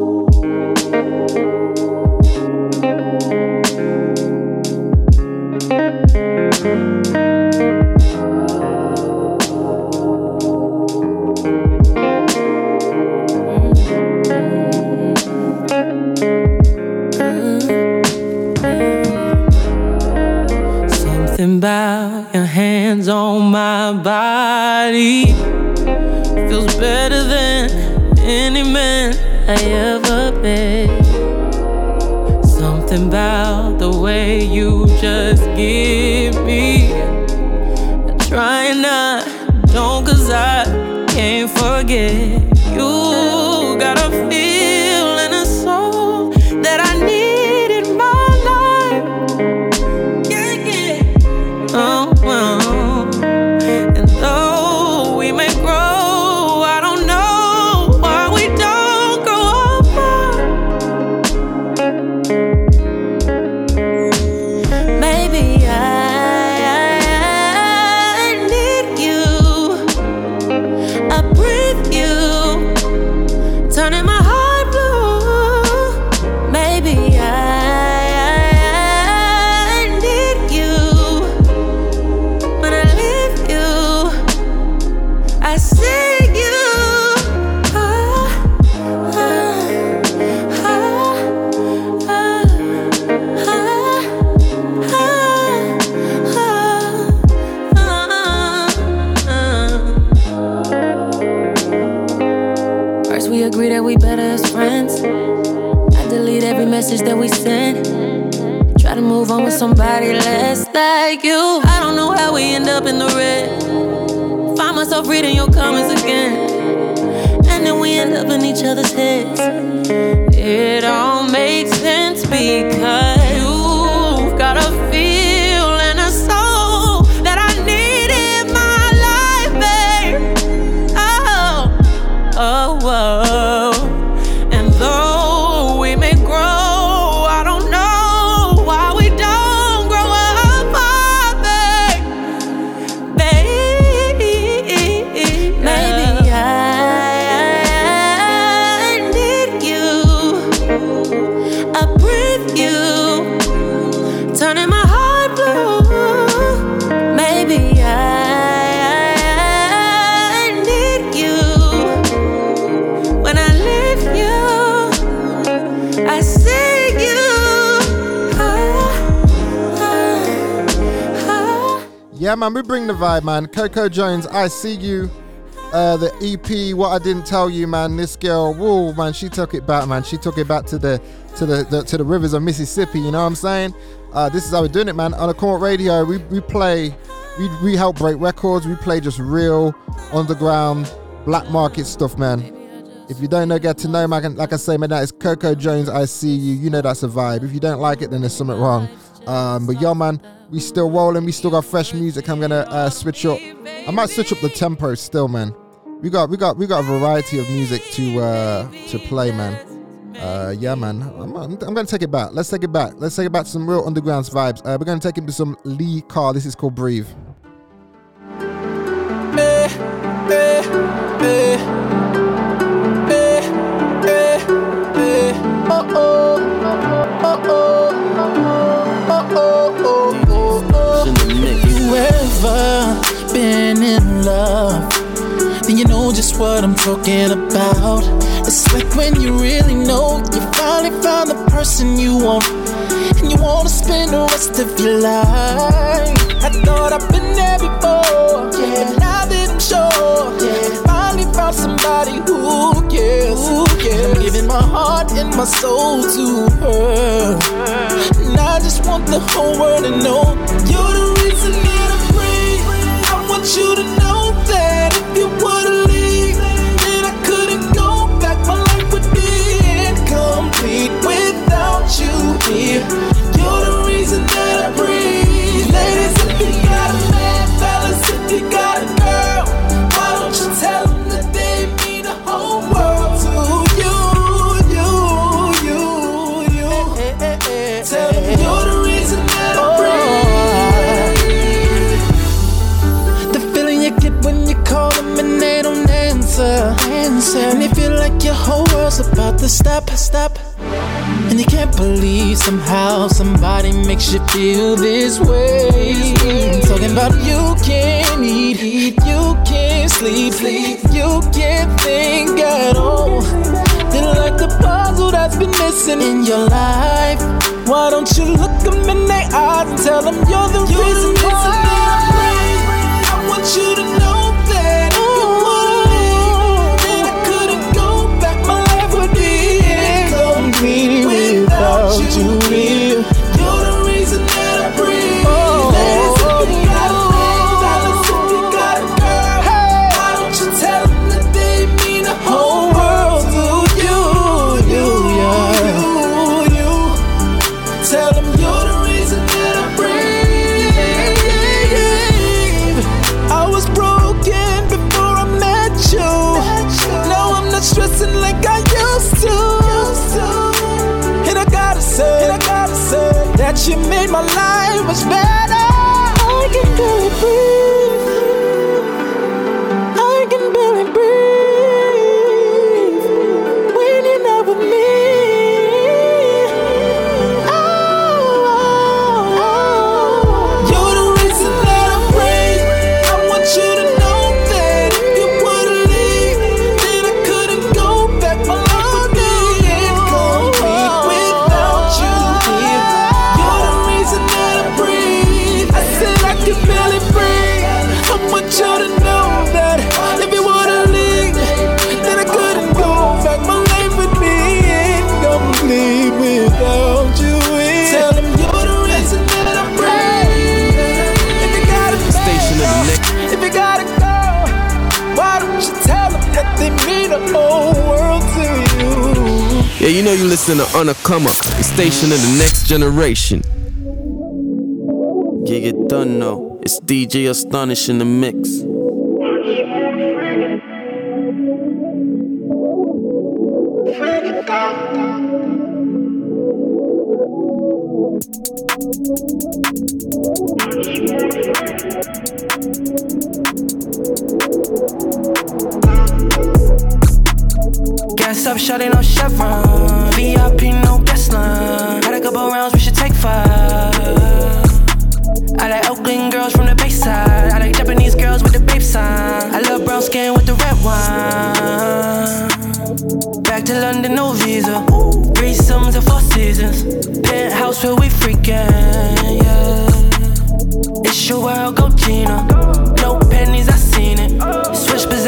Something about your hands on my body feels better than any man I ever met. Something about the way you just give me. I try not, don't, cause I can't forget. Like you. I don't know how we end up in the red. Find myself reading your comments again. And then we end up in each other's heads. It all makes sense because Yeah, man, we bring the vibe, man. Coco Jones, I see you. Uh, the EP, what I didn't tell you, man. This girl, whoa, man, she took it back, man. She took it back to the to the, the to the rivers of Mississippi. You know what I'm saying? Uh, this is how we're doing it, man. On the Court Radio, we we play, we we help break records. We play just real underground black market stuff, man. If you don't know, get to know, man. Like I say, man, that is Coco Jones. I see you. You know that's a vibe. If you don't like it, then there's something wrong. Um, but yo, man, we still rolling. We still got fresh music. I'm gonna uh, switch up. I might switch up the tempo still, man. We got we got we got a variety of music to uh, to play, man. Uh, yeah, man. I'm, I'm gonna take it back. Let's take it back. Let's take it back to some real underground vibes. Uh, we're gonna take it to some Lee Carr. This is called Breathe. Eh, eh, eh. Just what I'm talking about. It's like when you really know you finally found the person you want. And you wanna spend the rest of your life. I thought I've been there before. Yeah. But now that I'm sure, yeah. finally found somebody who cares. Who cares. I'm giving my heart and my soul to her. And I just want the whole world to know believe somehow somebody makes you feel this way. I'm talking about you can't eat, eat, you can't sleep, sleep, you can't think at all. They're like the puzzle that's been missing in your life. Why don't you look them in their eyes and tell them you're the reason why? You made my life much better. I can barely breathe. I know you listen to Undercomer, the station of the next generation. Get it done now. It's DJ Astonish in the mix.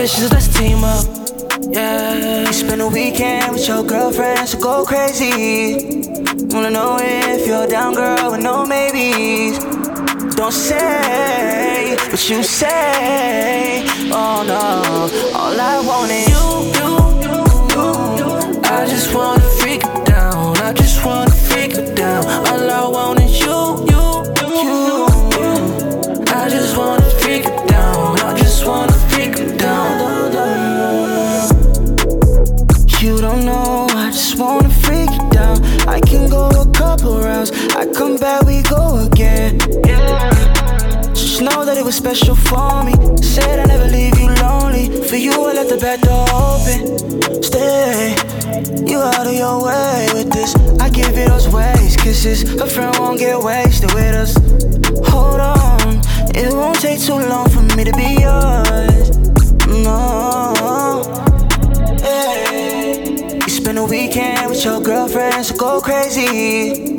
Positions, let's team up. Yeah. You spend a weekend with your girlfriend, so go crazy. Wanna know if you're down, girl, with no maybes. Don't say what you say. Oh no, all I want is you, you, you. I just wanna It was special for me. Said I never leave you lonely. For you, I left the back door open. Stay, you out of your way with this. I give you those ways, kisses. A friend won't get wasted with us. Hold on, it won't take too long for me to be yours. No. Hey. You spend a weekend with your girlfriend, so go crazy.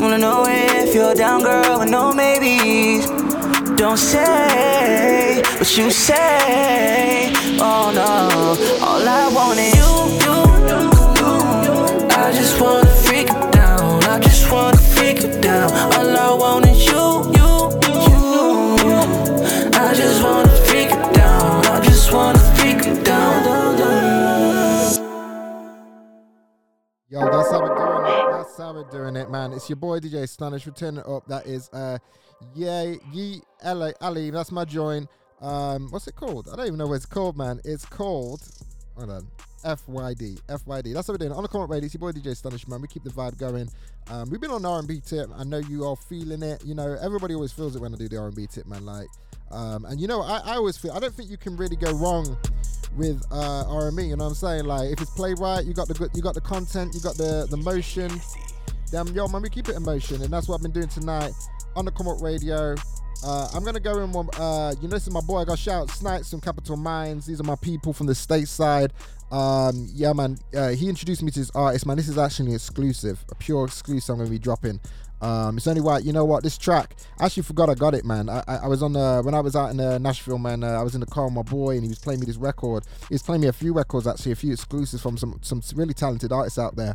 Wanna know if you're down, girl, with no maybes. Don't say what you say. Oh no, all I want is you, you, you. I just wanna freak it down. I just wanna freak it down. All I want is you, you, you. I just wanna freak it down. I just wanna freak it down. Yo, that's how we're doing it. That's how we're doing it, man. It's your boy DJ Astonish returning up. That is uh yeah, Ye Ali Ali. That's my join. Um, what's it called? I don't even know what it's called, man. It's called hold on. FYD. FYD. That's what we're doing. On the Come Up Radio, it's your boy DJ Astonish, man. We keep the vibe going. Um, we've been on R&B tip. I know you are feeling it. You know, everybody always feels it when I do the R&B tip, man. Like, um, and you know, I, I always feel. I don't think you can really go wrong with uh, R&B. You know what I'm saying? Like, if it's played right, you got the good, you got the content, you got the the motion. Damn, yo, man, we keep it in motion, and that's what I've been doing tonight on the Come Up Radio. Uh, I'm gonna go in one. Uh, you know, this is my boy. I got shout out Snipes from Capital Minds. These are my people from the stateside. Um, yeah, man. Uh, he introduced me to this artist, man. This is actually exclusive, a pure exclusive. I'm gonna be dropping. Um, it's only right. You know what? This track, I actually forgot I got it, man. I, I, I was on the when I was out in uh, Nashville, man. Uh, I was in the car with my boy, and he was playing me this record. He was playing me a few records, actually, a few exclusives from some some really talented artists out there.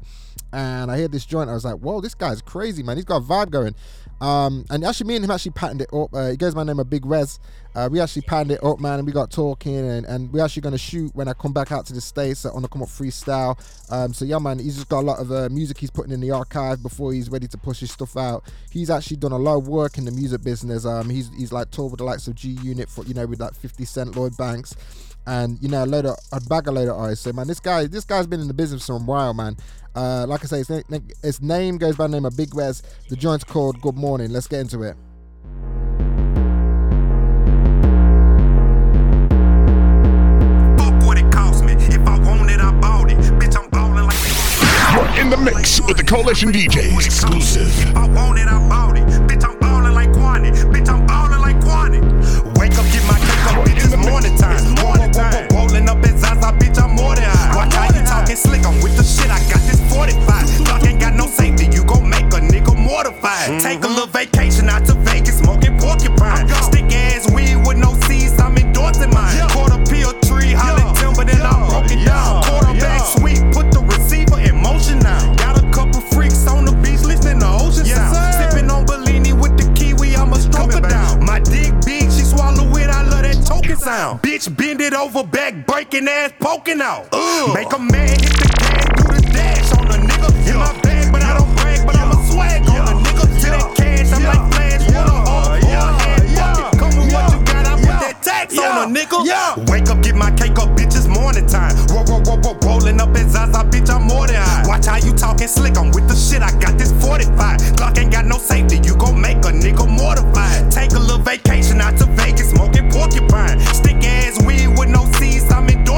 And I heard this joint. I was like, whoa, this guy's crazy, man. He's got a vibe going. Um, and actually, me and him actually patterned it up. Uh, he goes by name of Big Rez. Uh, we actually patterned it up, man, and we got talking, and, and we're actually going to shoot when I come back out to the States on the Come Up Freestyle. Um, so, yeah, man, he's just got a lot of uh, music he's putting in the archive before he's ready to push his stuff out. He's actually done a lot of work in the music business. Um, he's, he's like toured with the likes of G Unit, for you know, with like 50 Cent, Lloyd Banks and you know a load of a bag of load of artists. So man, this guy this guy's been in the business for a while, man. Uh, like I say, his name, his name goes by the name of Big Rez. The joint's called Good Morning. Let's get into it. In the mix with the Coalition DJs exclusive. I want it, I bought it. Bitch, I'm ballin' like Kwani. Bitch, I'm ballin' like Kwani. Wake up, get my cake up, bitch, it's morning time. It's morning talking slick, I'm with the shit, I got this 45. Glock ain't got no safety, you gon' make a nigga mortified. Mm-hmm. Take a little vacation out to Vegas, smoking porcupine. Stick ass weed with no seeds, I'm endorsing mine. Quarter pill tree, hollin' over, back breaking ass, poking out. Ugh. Make a man hit the gas, do the dash on a nigga. In my bag, but I don't brag, but I'm a swag on a nigga. To that cash, I'm like flash, what a hard yeah. Come with what you got, I put that tax on a nigga. Wake up, get my cake up, bitches, morning time. Whoa, whoa, whoa, whoa, rolling up as Zaza, bitch, I'm more than high. Watch how you talking slick, I'm with the shit, I got this 45. Glock ain't got no safety, you gon' make a nigga mortified. Take a little vacation out to Vegas, smoking porcupine.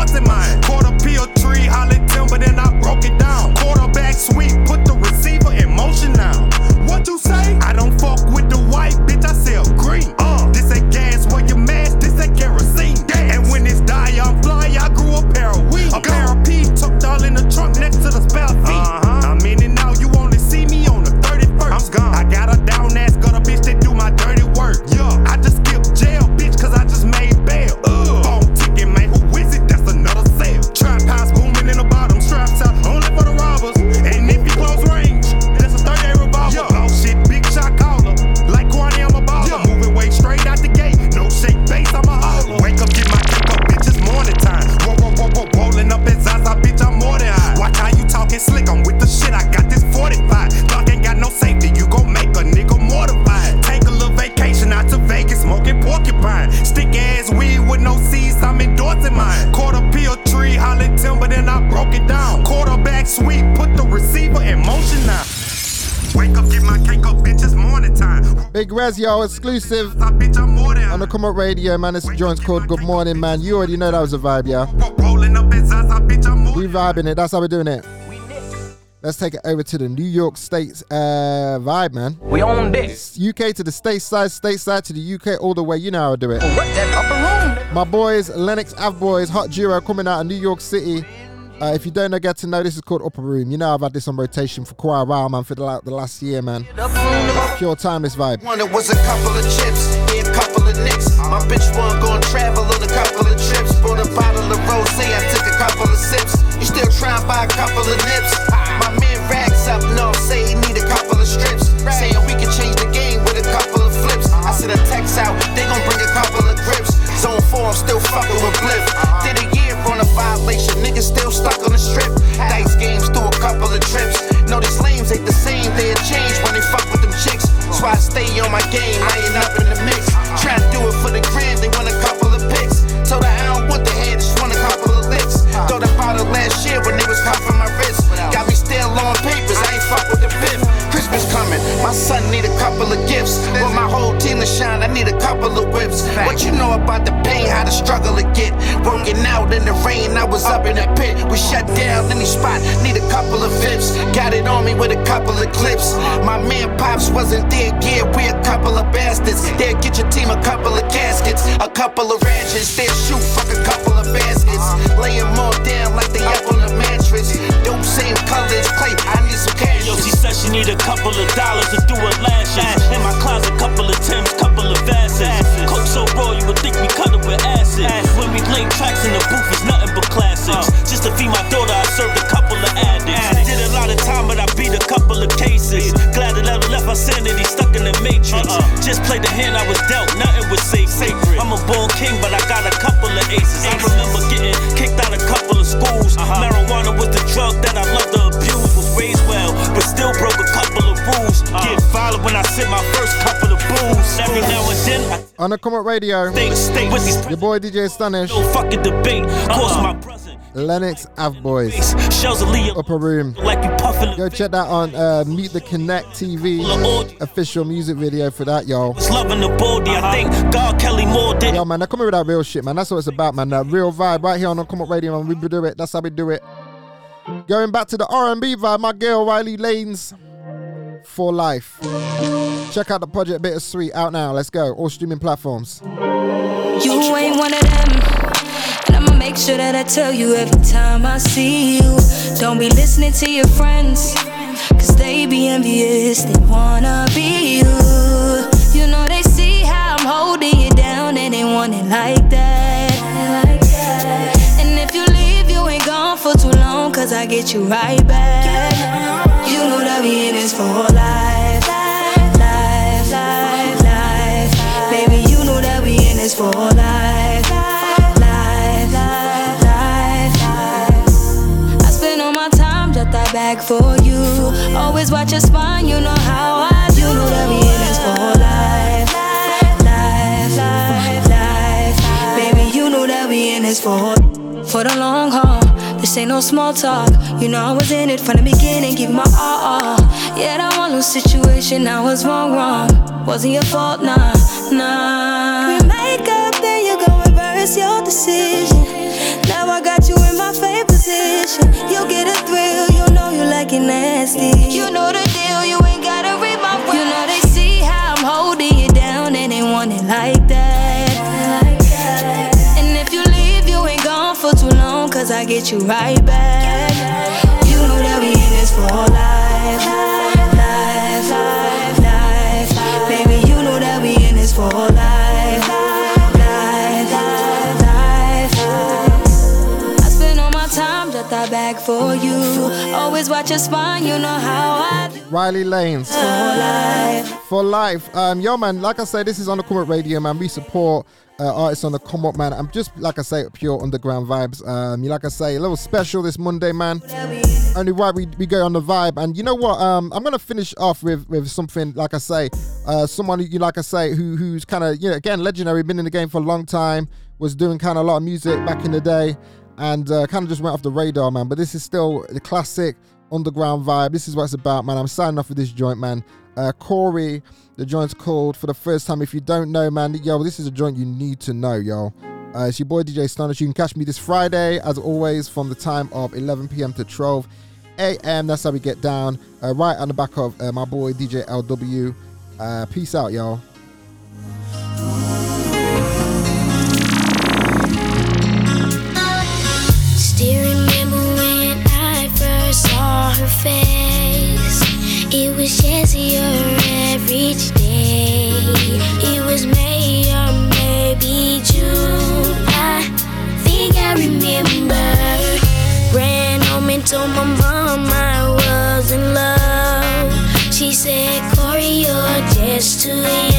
I'm endorsing mine. Quarter peel tree, holly timber, then I broke it down. Quarterback sweep, put the receiver in motion now. Big Rez, yo, exclusive on the Come Up Radio, man. This joint's called Good Morning, man. You already know that was a vibe, yeah. We vibing it. That's how we're doing it. Let's take it over to the New York State's uh, vibe, man. We own this. UK to the stateside, stateside to the UK, all the way. You know how I do it. My boys, Lennox Ave Boys, hot duo coming out of New York City. Uh, if you don't know, get to know, this is called Upper Room. You know I've had this on rotation for quite a while, man, for the, la- the last year, man. Pure timeless vibe. One, it was a couple of chips, yeah, a couple of nicks. My bitch one gon' travel on a couple of trips. Bought a bottle of rose, I took a couple of sips. You still try and buy a couple of nips. My man racks up north, say he need a couple of strips. Saying we can change the game with a couple of flips. I sent a text out, they gon' bring Zone 4, I'm still fucking with Bliff. Did a year on a violation, niggas still stuck on the strip. Dice games through a couple of trips. No, these lames ain't the same, they'll change when they fuck with them chicks. So I stay on my game, I ain't up in the mix. Try to do it for the gram, they want a couple of pics. Told her I don't want the head, just want a couple of licks. Thought about it last year when they was cuffing my wrist. Got me still on papers, I ain't fuck with the fifth. Christmas coming, my son need a couple of gifts. Want my whole team to shine, I need a couple of whips. What you know about the pain, how the struggle to get? Working out in the rain, I was up in the pit. We shut down any spot, need a couple of vips. Got it on me with a couple of clips. My man Pops wasn't there, yeah, we a couple of bastards. They'll get your team a couple of caskets, a couple of ranches. They'll shoot, fuck a couple of baskets. Lay 'em all down like they up on the mattress. Dope same colors, clay, I need some cash. Yo, she said she need a couple of dollars to do her lashes. In my closet, couple of Timbs, couple of Vasses. Coke so raw, you would think we cut it with acid. When we lay tracks in the booth, it's nothing but classics. Oh. Just to feed my daughter, I served a couple of addicts. Did a lot of time, but I beat a couple of cases. Glad that never left my sanity stuck in the matrix. Uh-uh. Just played the hand I was dealt, nothing was sacred. I'm a born king, but I got a couple of aces. I remember getting kicked out a couple of schools. Uh-huh. Marijuana was the drug that I still broke a couple of rules. Get violent when I sip my first couple of booze. Every now and then I On the Come Up Radio, your boy DJ Astonish, fucking debate. Course my Lennox Ave Boys, Upper Room. Go check that on uh, Meet the Connect TV official music video for that, y'all. was loving the body. I think God Kelly Moore did. Yo, man, now come here with that real shit, man. That's what it's about, man. That real vibe right here on the Come Up Radio, man. We do it. That's how we do it. Going back to the R&B vibe, my girl Riley Lanes, For Life. Check out the project Bittersweet out now. Let's go. All streaming platforms. You ain't one of them. And I'ma make sure that I tell you every time I see you. Don't be listening to your friends. Cause they be envious, they wanna be you. You know they see how I'm holding you down and they want it like that. I get you right back. You know that we in this for life. Life, life, life. Baby, you know that we in this for life. Life, life, life, life. I spend all my time just that back for you. Always watch your spine, you know how I do. You know that we in this for life. Life, life, life. Baby, you know that we in this for for the long haul. This ain't no small talk. You know I was in it from the beginning, give my all. all. Yeah, don't want to situation. I was wrong, wrong. Wasn't your fault, nah, nah. We make up, then you go reverse your decision. Now I got you in my favorite position. You get a thrill, you know you like it nasty. You know the deal, you you right back. You know that we in this for life. Life, life, life. Baby, you know that we in this for life. Life, life, life. I spend all my time just that back for you. Always watch your spine, you know how I. Riley Lanes. For life. For life. Um, yo, man, like I said, this is on the Come Up Radio, man. We support uh, artists on the Come Up, man. I'm just, like I say, pure underground vibes. Um, like I say, a little special this Monday, man. Only right we, we go on the vibe. And you know what? Um, I'm going to finish off with, with something, like I say, uh, someone, you like I say, who who's kind of, you know, again, legendary, been in the game for a long time, was doing kind of a lot of music back in the day, and uh, kind of just went off the radar, man. But this is still the classic underground vibe. This is what it's about, man. I'm signing off with this joint, man. Uh, Corey, the joint's called for the first time. If you don't know, man, yo, this is a joint you need to know, yo. Uh, it's your boy DJ Astonish. You can catch me this Friday, as always, from the time of 11 p.m. to 12 a.m. That's how we get down. Uh, right on the back of uh, my boy DJ LW. Uh, peace out, y'all. Face. It was your average day. It was May or maybe June. I think I remember. Ran home and told my mom I was in love. She said, Corey, you're just too young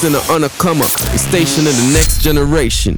time. Yeah, you know you listen On a Come Up, the station of the next generation.